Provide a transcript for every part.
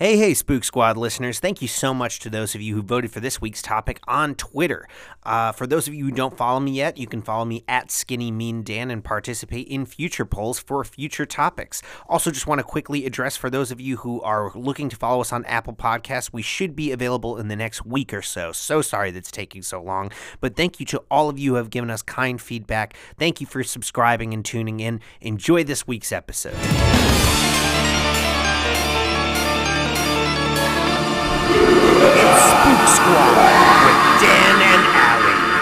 Hey, hey, Spook Squad listeners. Thank you so much to those of you who voted for this week's topic on Twitter. Uh, for those of you who don't follow me yet, you can follow me at Skinny Mean Dan and participate in future polls for future topics. Also, just want to quickly address for those of you who are looking to follow us on Apple Podcasts, we should be available in the next week or so. So sorry that's taking so long, but thank you to all of you who have given us kind feedback. Thank you for subscribing and tuning in. Enjoy this week's episode. Spook Squad with Dan.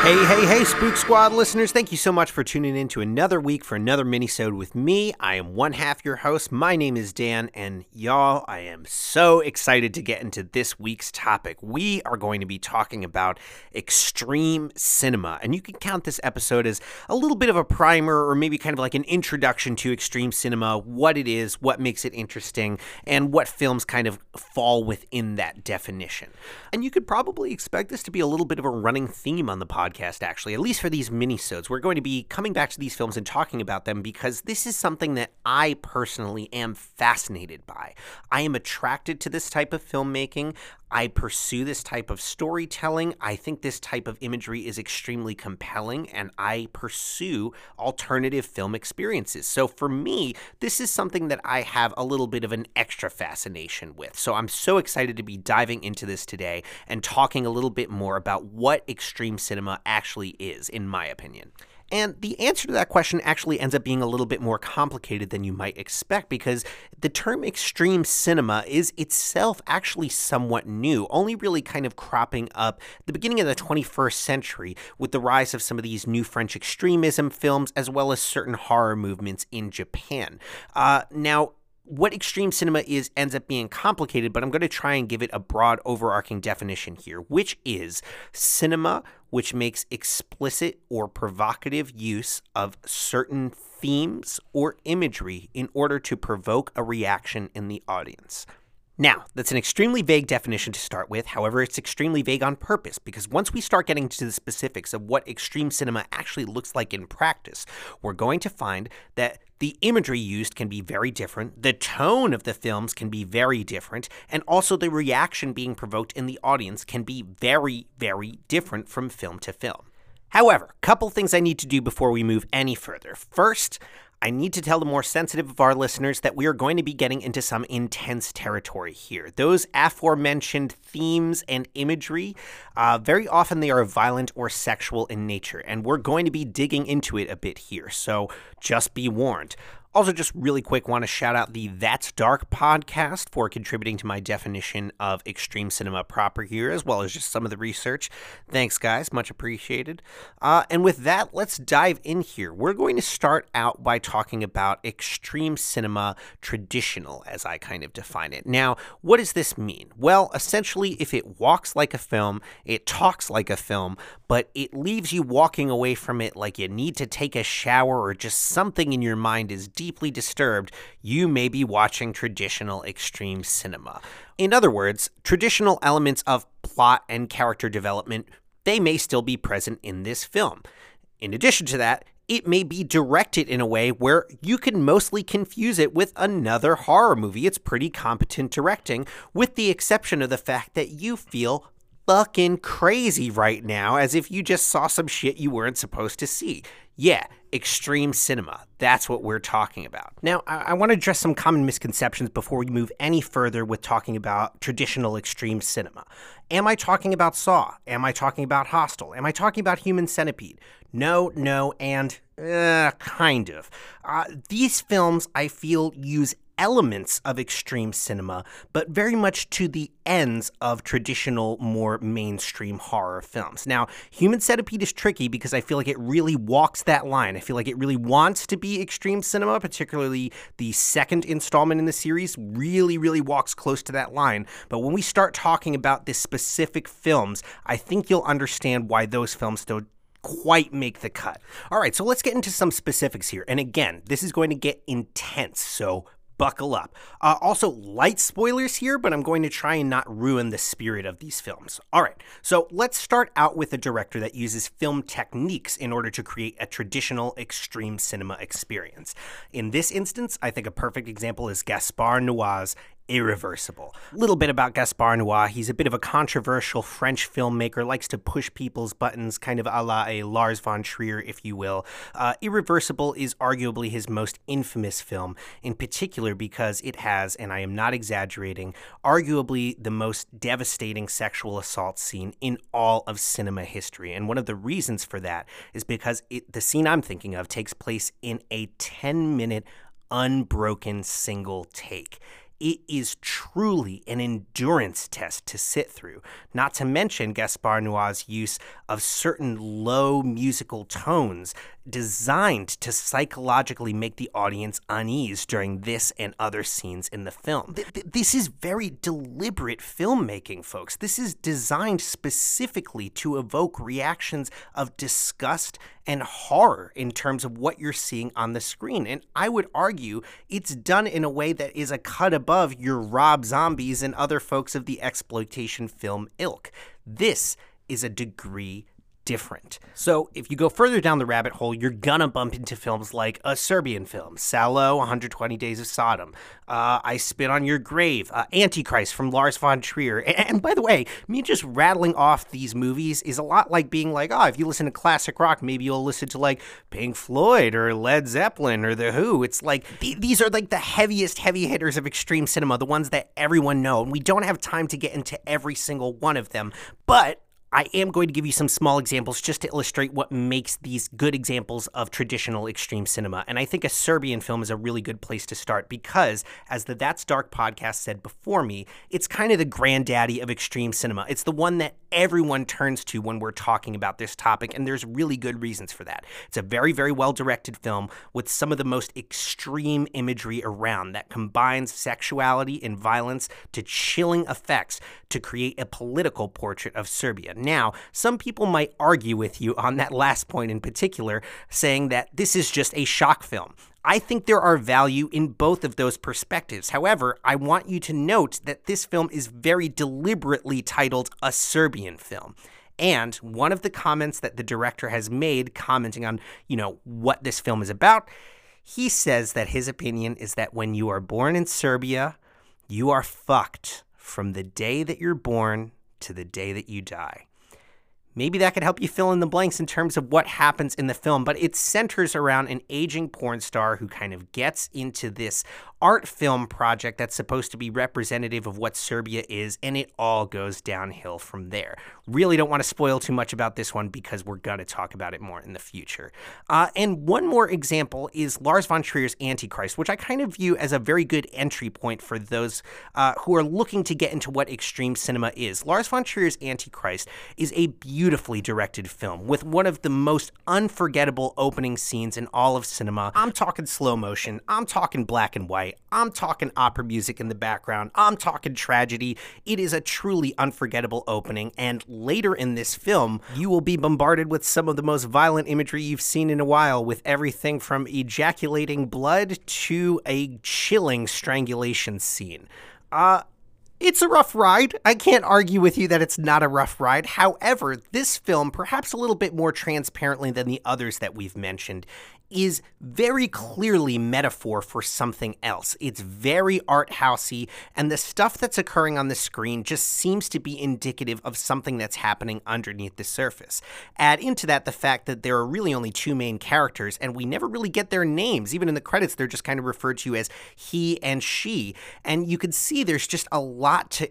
Hey, hey, hey, Spook Squad listeners. Thank you so much for tuning in to another week for another minisode with me. I am one half your host. My name is Dan, and y'all, I am so excited to get into this week's topic. We are going to be talking about extreme cinema, and you can count this episode as a little bit of a primer or maybe kind of like an introduction to extreme cinema, what it is, what makes it interesting, and what films kind of fall within that definition. And you could probably expect this to be a little bit of a running theme on the podcast, actually, at least for these minisodes. We're going to be coming back to these films and talking about them because this is something that I personally am fascinated by. I am attracted to this type of filmmaking. I pursue this type of storytelling. I think this type of imagery is extremely compelling, and I pursue alternative film experiences. So for me, this is something that I have a little bit of an extra fascination with. So I'm so excited to be diving into this today and talking a little bit more about what extreme cinema actually is, in my opinion. And the answer to that question actually ends up being a little bit more complicated than you might expect because the term extreme cinema is itself actually somewhat new, only really kind of cropping up the beginning of the 21st century with the rise of some of these new French extremism films as well as certain horror movements in Japan. Uh, now, what extreme cinema is ends up being complicated, but I'm going to try and give it a broad overarching definition here, which is cinema which makes explicit or provocative use of certain themes or imagery in order to provoke a reaction in the audience. Now, that's an extremely vague definition to start with. However, it's extremely vague on purpose because once we start getting to the specifics of what extreme cinema actually looks like in practice, we're going to find that the imagery used can be very different, the tone of the films can be very different, and also the reaction being provoked in the audience can be very, very different from film to film. However, a couple things I need to do before we move any further. First, I need to tell the more sensitive of our listeners that we are going to be getting into some intense territory here. Those aforementioned themes and imagery, uh, very often they are violent or sexual in nature, and we're going to be digging into it a bit here, so just be warned. Also, just really quick, want to shout out the That's Dark podcast for contributing to my definition of extreme cinema proper here, as well as just some of the research. Thanks, guys. Much appreciated. Uh, and with that, let's dive in here. We're going to start out by talking about extreme cinema traditional, as I kind of define it. Now, what does this mean? Well, essentially, if it walks like a film, it talks like a film, but it leaves you walking away from it like you need to take a shower or just something in your mind is deeply disturbed, you may be watching traditional extreme cinema. In other words, traditional elements of plot and character development, they may still be present in this film. In addition to that, it may be directed in a way where you can mostly confuse it with another horror movie. It's pretty competent directing, with the exception of the fact that you feel fucking crazy right now as if you just saw some shit you weren't supposed to see. Yeah, extreme cinema. That's what we're talking about. Now, I, I want to address some common misconceptions before we move any further with talking about traditional extreme cinema. Am I talking about Saw? Am I talking about Hostel? Am I talking about Human Centipede? No, no, and uh, kind of. Uh, these films, I feel, use elements of extreme cinema, but very much to the ends of traditional, more mainstream horror films. Now, Human Centipede is tricky because I feel like it really walks that line. I feel like it really wants to be extreme cinema, particularly the second installment in the series really, really walks close to that line. But when we start talking about the specific films, I think you'll understand why those films don't quite make the cut. All right, so let's get into some specifics here. And again, this is going to get intense, so buckle up. Uh, also, light spoilers here, but I'm going to try and not ruin the spirit of these films. All right, so let's start out with a director that uses film techniques in order to create a traditional extreme cinema experience. In this instance, I think a perfect example is Gaspar Noé's Irreversible. A little bit about Gaspar Noé. He's a bit of a controversial French filmmaker, likes to push people's buttons, kind of a la a Lars von Trier, if you will. Uh, Irreversible is arguably his most infamous film, in particular because it has, and I am not exaggerating, arguably the most devastating sexual assault scene in all of cinema history. And one of the reasons for that is because it, the scene I'm thinking of takes place in a 10 minute unbroken single take it is truly an endurance test to sit through, not to mention Gaspar Noé's use of certain low musical tones designed to psychologically make the audience unease during this and other scenes in the film. This is very deliberate filmmaking, folks. This is designed specifically to evoke reactions of disgust and horror in terms of what you're seeing on the screen. And I would argue it's done in a way that is a cut above your Rob Zombies and other folks of the exploitation film ilk. This is a degree different. So, if you go further down the rabbit hole, you're gonna bump into films like a Serbian film, Salo, 120 Days of Sodom, uh, I Spit on Your Grave, uh, Antichrist from Lars von Trier. And, and, by the way, me just rattling off these movies is a lot like being like, oh, if you listen to classic rock, maybe you'll listen to like Pink Floyd or Led Zeppelin or The Who. It's like th- these are like the heaviest heavy hitters of extreme cinema, the ones that everyone know. And we don't have time to get into every single one of them, but I am going to give you some small examples just to illustrate what makes these good examples of traditional extreme cinema. And I think a Serbian film is a really good place to start because, as the That's Dark podcast said before me, it's kind of the granddaddy of extreme cinema. It's the one that everyone turns to when we're talking about this topic, and there's really good reasons for that. It's a very, very well directed film with some of the most extreme imagery around that combines sexuality and violence to chilling effects to create a political portrait of Serbia. Now, some people might argue with you on that last point in particular, saying that this is just a shock film. I think there are value in both of those perspectives. However, I want you to note that this film is very deliberately titled a Serbian film. And one of the comments that the director has made commenting on, you know, what this film is about, he says that his opinion is that when you are born in Serbia, you are fucked from the day that you're born to the day that you die. Maybe that could help you fill in the blanks in terms of what happens in the film, but it centers around an aging porn star who kind of gets into this art film project that's supposed to be representative of what Serbia is, and it all goes downhill from there. Really don't want to spoil too much about this one because we're going to talk about it more in the future. Uh, and one more example is Lars von Trier's Antichrist, which I kind of view as a very good entry point for those uh, who are looking to get into what extreme cinema is. Lars von Trier's Antichrist is a beautifully directed film with one of the most unforgettable opening scenes in all of cinema. I'm talking slow motion, I'm talking black and white. I'm talking opera music in the background. I'm talking tragedy. It is a truly unforgettable opening. And later in this film, you will be bombarded with some of the most violent imagery you've seen in a while, with everything from ejaculating blood to a chilling strangulation scene. Uh, it's a rough ride. I can't argue with you that it's not a rough ride. However, this film, perhaps a little bit more transparently than the others that we've mentioned, is very clearly metaphor for something else. It's very art housey, and the stuff that's occurring on the screen just seems to be indicative of something that's happening underneath the surface. Add into that the fact that there are really only two main characters, and we never really get their names. Even in the credits, they're just kind of referred to as he and she. And you can see there's just a lot to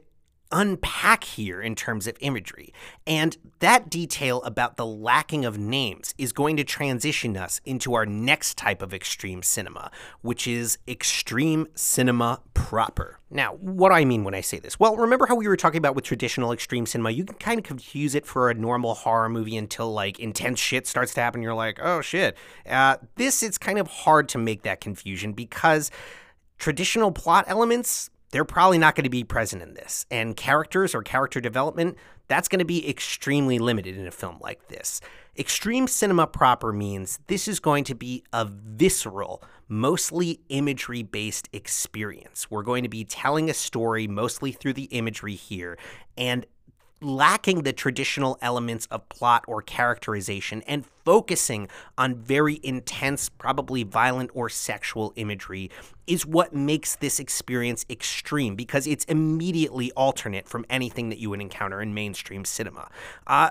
unpack here in terms of imagery. And that detail about the lacking of names is going to transition us into our next type of extreme cinema, which is extreme cinema proper. Now, what do I mean when I say this? Well, remember how we were talking about with traditional extreme cinema? You can kind of confuse it for a normal horror movie until like intense shit starts to happen. You're like, oh shit. Uh, this, it's kind of hard to make that confusion because traditional plot elements they're probably not going to be present in this. And characters or character development, that's going to be extremely limited in a film like this. Extreme cinema proper means this is going to be a visceral, mostly imagery based experience. We're going to be telling a story mostly through the imagery here. And lacking the traditional elements of plot or characterization and focusing on very intense, probably violent or sexual imagery is what makes this experience extreme because it's immediately alternate from anything that you would encounter in mainstream cinema. Uh,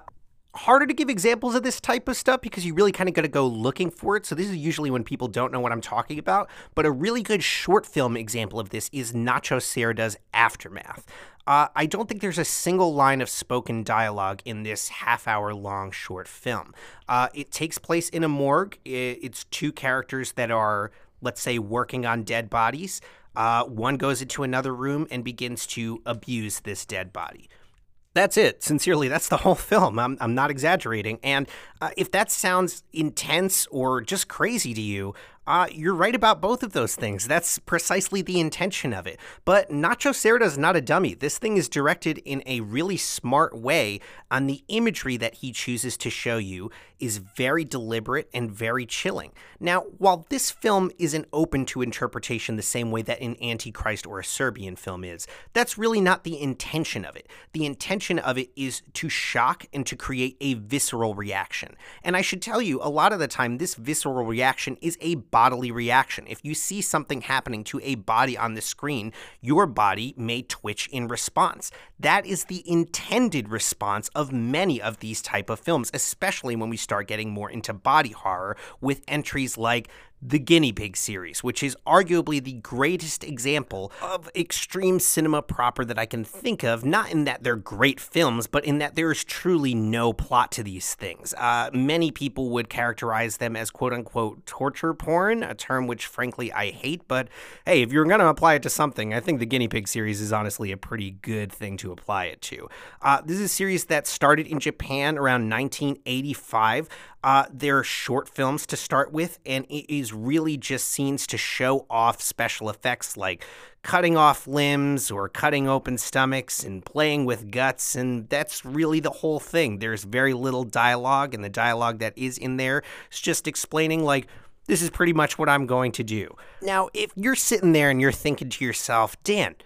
harder to give examples of this type of stuff because you really kind of got to go looking for it. So this is usually when people don't know what I'm talking about. But a really good short film example of this is Nacho Cerda's Aftermath. Uh, I don't think there's a single line of spoken dialogue in this half hour long short film. Uh, it takes place in a morgue. It's two characters that are, let's say, working on dead bodies. Uh, one goes into another room and begins to abuse this dead body. That's it. Sincerely, that's the whole film. I'm, I'm not exaggerating. And uh, if that sounds intense or just crazy to you, uh, you're right about both of those things. That's precisely the intention of it. But Nacho Cerda is not a dummy. This thing is directed in a really smart way, and the imagery that he chooses to show you is very deliberate and very chilling. Now, while this film isn't open to interpretation the same way that an Antichrist or a Serbian film is, that's really not the intention of it. The intention of it is to shock and to create a visceral reaction. And I should tell you, a lot of the time, this visceral reaction is a bodily reaction. If you see something happening to a body on the screen, your body may twitch in response. That is the intended response of many of these type of films, especially when we start getting more into body horror with entries like the Guinea Pig series, which is arguably the greatest example of extreme cinema proper that I can think of, not in that they're great films, but in that there is truly no plot to these things. Uh, many people would characterize them as quote unquote torture porn, a term which frankly I hate, but hey, if you're going to apply it to something, I think the Guinea Pig series is honestly a pretty good thing to apply it to. Uh, this is a series that started in Japan around 1985. Uh, they're short films to start with, and it is really just scenes to show off special effects like cutting off limbs or cutting open stomachs and playing with guts, and that's really the whole thing. There's very little dialogue, and the dialogue that is in there is just explaining, like, this is pretty much what I'm going to do. Now, if you're sitting there and you're thinking to yourself, Dan,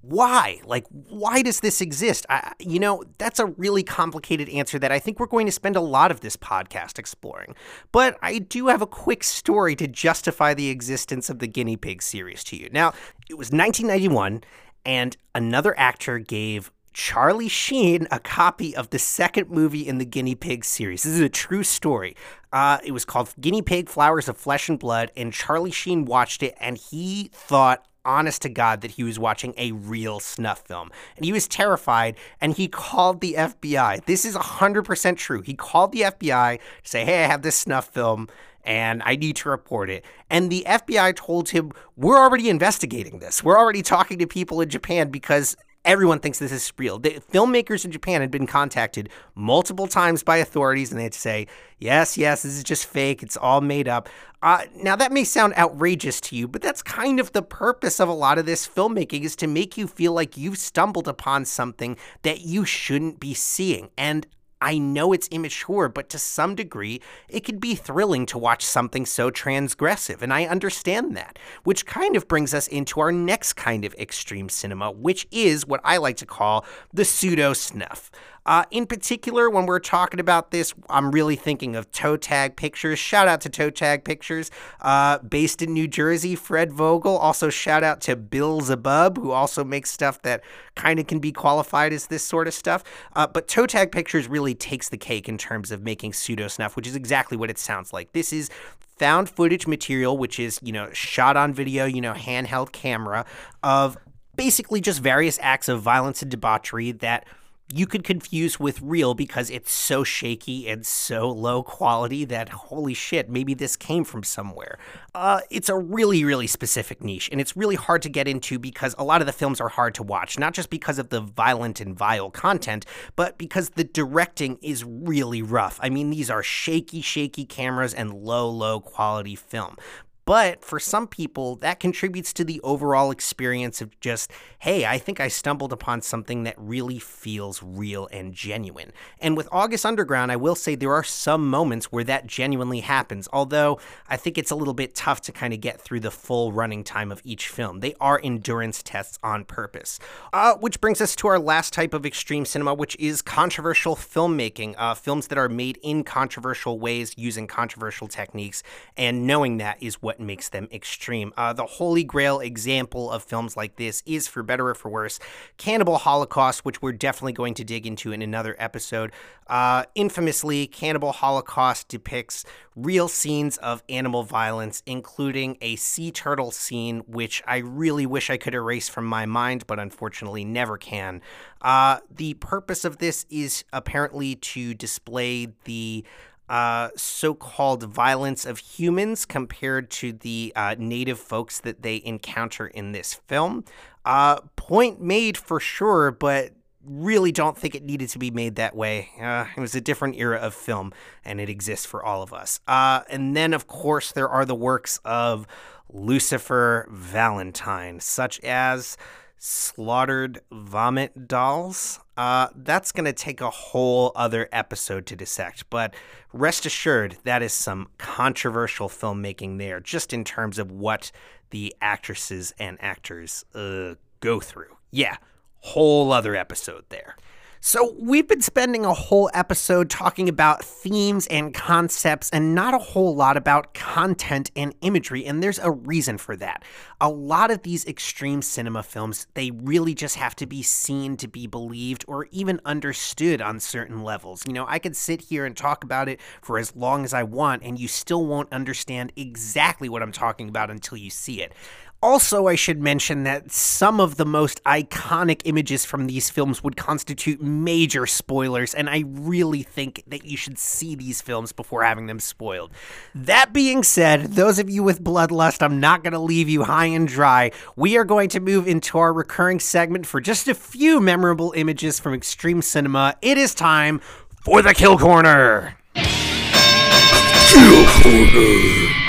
why? Like, why does this exist? I, you know, that's a really complicated answer that I think we're going to spend a lot of this podcast exploring. But I do have a quick story to justify the existence of the Guinea Pig series to you. Now, it was 1991, and another actor gave Charlie Sheen a copy of the second movie in the Guinea Pig series. This is a true story. Uh, it was called Guinea Pig Flowers of Flesh and Blood, and Charlie Sheen watched it and he thought honest to God that he was watching a real snuff film. And he was terrified and he called the FBI. This is 100% true. He called the FBI to say, hey, I have this snuff film and I need to report it. And the FBI told him, We're already investigating this. We're already talking to people in Japan because everyone thinks this is real. The filmmakers in Japan had been contacted multiple times by authorities, and they'd say, "Yes, yes, this is just fake. It's all made up." Uh, now that may sound outrageous to you, but that's kind of the purpose of a lot of this filmmaking is to make you feel like you've stumbled upon something that you shouldn't be seeing. And I know it's immature, but to some degree, it could be thrilling to watch something so transgressive, and I understand that. Which kind of brings us into our next kind of extreme cinema, which is what I like to call the pseudo snuff. Uh, in particular, when we're talking about this, I'm really thinking of Toe Tag Pictures. Shout out to Toe Tag Pictures, uh, based in New Jersey. Fred Vogel. Also, shout out to Bill Zebub, who also makes stuff that kind of can be qualified as this sort of stuff. Uh, but Toe Tag Pictures really takes the cake in terms of making pseudo snuff, which is exactly what it sounds like. This is found footage material, which is, you know, shot on video, you know, handheld camera of basically just various acts of violence and debauchery that you could confuse with real because it's so shaky and so low quality that holy shit, maybe this came from somewhere. Uh, it's a really, really specific niche, and it's really hard to get into because a lot of the films are hard to watch, not just because of the violent and vile content, but because the directing is really rough. I mean, these are shaky, shaky cameras and low, low quality film. But for some people, that contributes to the overall experience of just, hey, I think I stumbled upon something that really feels real and genuine. And with August Underground, I will say there are some moments where that genuinely happens, although I think it's a little bit tough to kind of get through the full running time of each film. They are endurance tests on purpose. Uh, which brings us to our last type of extreme cinema, which is controversial filmmaking. Uh, films that are made in controversial ways using controversial techniques, and knowing that is what makes them extreme. Uh, the holy grail example of films like this is, for better or for worse, Cannibal Holocaust, which we're definitely going to dig into in another episode. Uh, infamously, Cannibal Holocaust depicts real scenes of animal violence, including a sea turtle scene, which I really wish I could erase from my mind, but unfortunately never can. Uh, the purpose of this is apparently to display the uh, so called violence of humans compared to the uh, native folks that they encounter in this film. Uh, point made for sure, but really don't think it needed to be made that way. Uh, it was a different era of film, and it exists for all of us. Uh, and then, of course, there are the works of Lucifer Valentine, such as Slaughtered Vomit Dolls. Uh, that's going to take a whole other episode to dissect, but rest assured, that is some controversial filmmaking there, just in terms of what the actresses and actors uh, go through. Yeah, whole other episode there. So, we've been spending a whole episode talking about themes and concepts and not a whole lot about content and imagery, and there's a reason for that. A lot of these extreme cinema films, they really just have to be seen to be believed or even understood on certain levels. You know, I could sit here and talk about it for as long as I want, and you still won't understand exactly what I'm talking about until you see it. Also, I should mention that some of the most iconic images from these films would constitute major spoilers, and I really think that you should see these films before having them spoiled. That being said, those of you with Bloodlust, I'm not going to leave you high and dry. We are going to move into our recurring segment for just a few memorable images from extreme cinema. It is time for the Kill Corner! Kill Corner!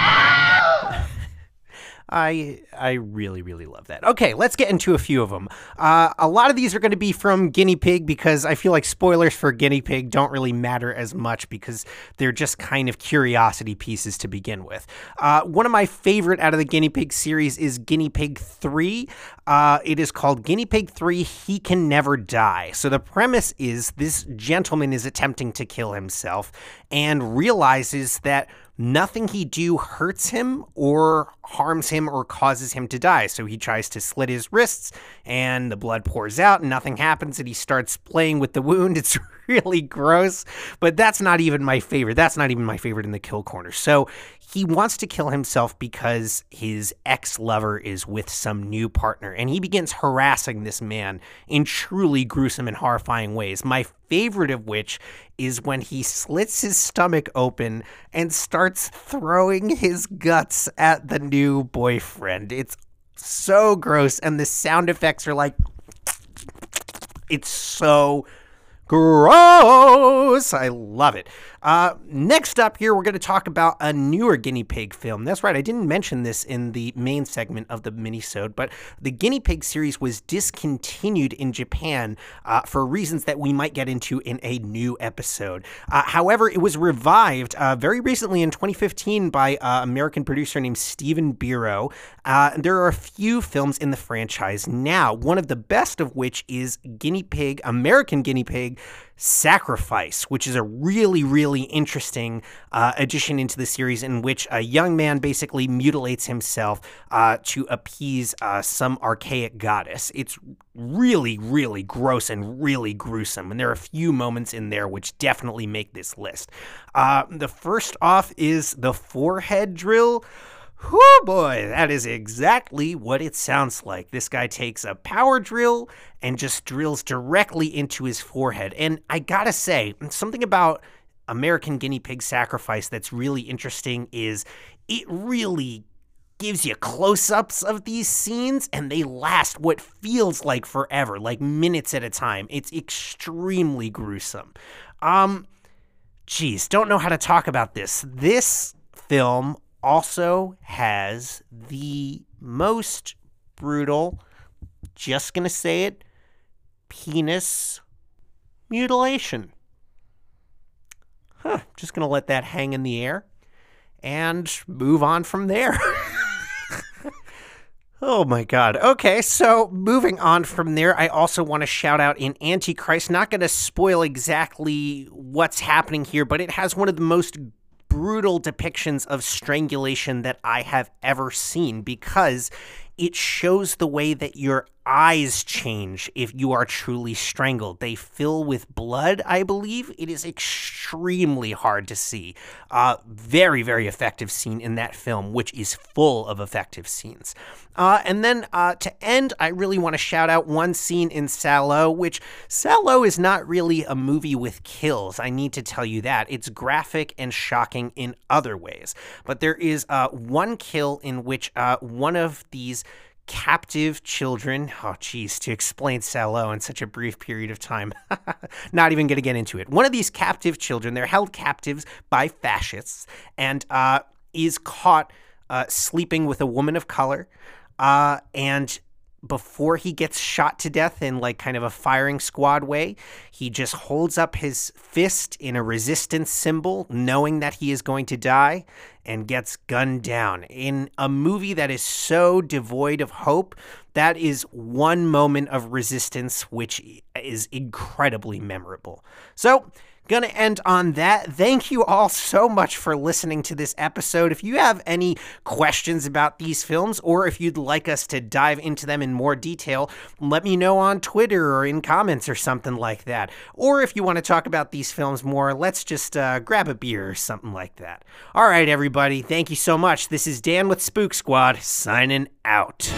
I I really really love that. Okay, let's get into a few of them. Uh, a lot of these are going to be from Guinea Pig because I feel like spoilers for Guinea Pig don't really matter as much because they're just kind of curiosity pieces to begin with. Uh, one of my favorite out of the Guinea Pig series is Guinea Pig Three. Uh, it is called Guinea Pig Three. He can never die. So the premise is this gentleman is attempting to kill himself and realizes that nothing he do hurts him or harms him or causes him to die. So he tries to slit his wrists and the blood pours out and nothing happens and he starts playing with the wound. It's really gross, but that's not even my favorite. That's not even my favorite in the kill corner. So he wants to kill himself because his ex lover is with some new partner, and he begins harassing this man in truly gruesome and horrifying ways. My favorite of which is when he slits his stomach open and starts throwing his guts at the new boyfriend. It's so gross, and the sound effects are like. It's so gross. I love it. Uh, next up here, we're going to talk about a newer guinea pig film. That's right, I didn't mention this in the main segment of the minisode, but the guinea pig series was discontinued in Japan uh, for reasons that we might get into in a new episode. Uh, however, it was revived uh, very recently in 2015 by an American producer named Stephen Biro. Uh, there are a few films in the franchise now, one of the best of which is Guinea Pig, American Guinea Pig Sacrifice, which is a really, really interesting uh, addition into the series in which a young man basically mutilates himself uh, to appease uh, some archaic goddess. It's really, really gross and really gruesome. And there are a few moments in there which definitely make this list. Uh, the first off is the forehead drill. Whoo boy, that is exactly what it sounds like. This guy takes a power drill and just drills directly into his forehead. And I gotta say, something about American guinea pig sacrifice that's really interesting is it really gives you close ups of these scenes and they last what feels like forever, like minutes at a time. It's extremely gruesome. Um, geez, don't know how to talk about this. This film also has the most brutal, just gonna say it, penis mutilation. Huh, just gonna let that hang in the air and move on from there. Oh my God. Okay, so moving on from there, I also want to shout out in Antichrist. Not going to spoil exactly what's happening here, but it has one of the most brutal depictions of strangulation that I have ever seen because it shows the way that your eyes change if you are truly strangled. They fill with blood, I believe. It is extremely hard to see. Uh, very, very effective scene in that film, which is full of effective scenes. Uh, and then uh, to end, I really want to shout out one scene in Salò, which Salò is not really a movie with kills. I need to tell you that. It's graphic and shocking in other ways. But there is uh, one kill in which uh, one of these captive children. Oh, geez, to explain Salò in such a brief period of time. Not even going to get into it. One of these captive children, they're held captives by fascists and uh, is caught uh, sleeping with a woman of color. Uh, and before he gets shot to death in like kind of a firing squad way, he just holds up his fist in a resistance symbol, knowing that he is going to die, and gets gunned down. In a movie that is so devoid of hope, that is one moment of resistance which is incredibly memorable. So, Gonna end on that. Thank you all so much for listening to this episode. If you have any questions about these films, or if you'd like us to dive into them in more detail, let me know on Twitter or in comments or something like that. Or if you want to talk about these films more, let's just uh, grab a beer or something like that. All right, everybody. Thank you so much. This is Dan with Spook Squad signing out.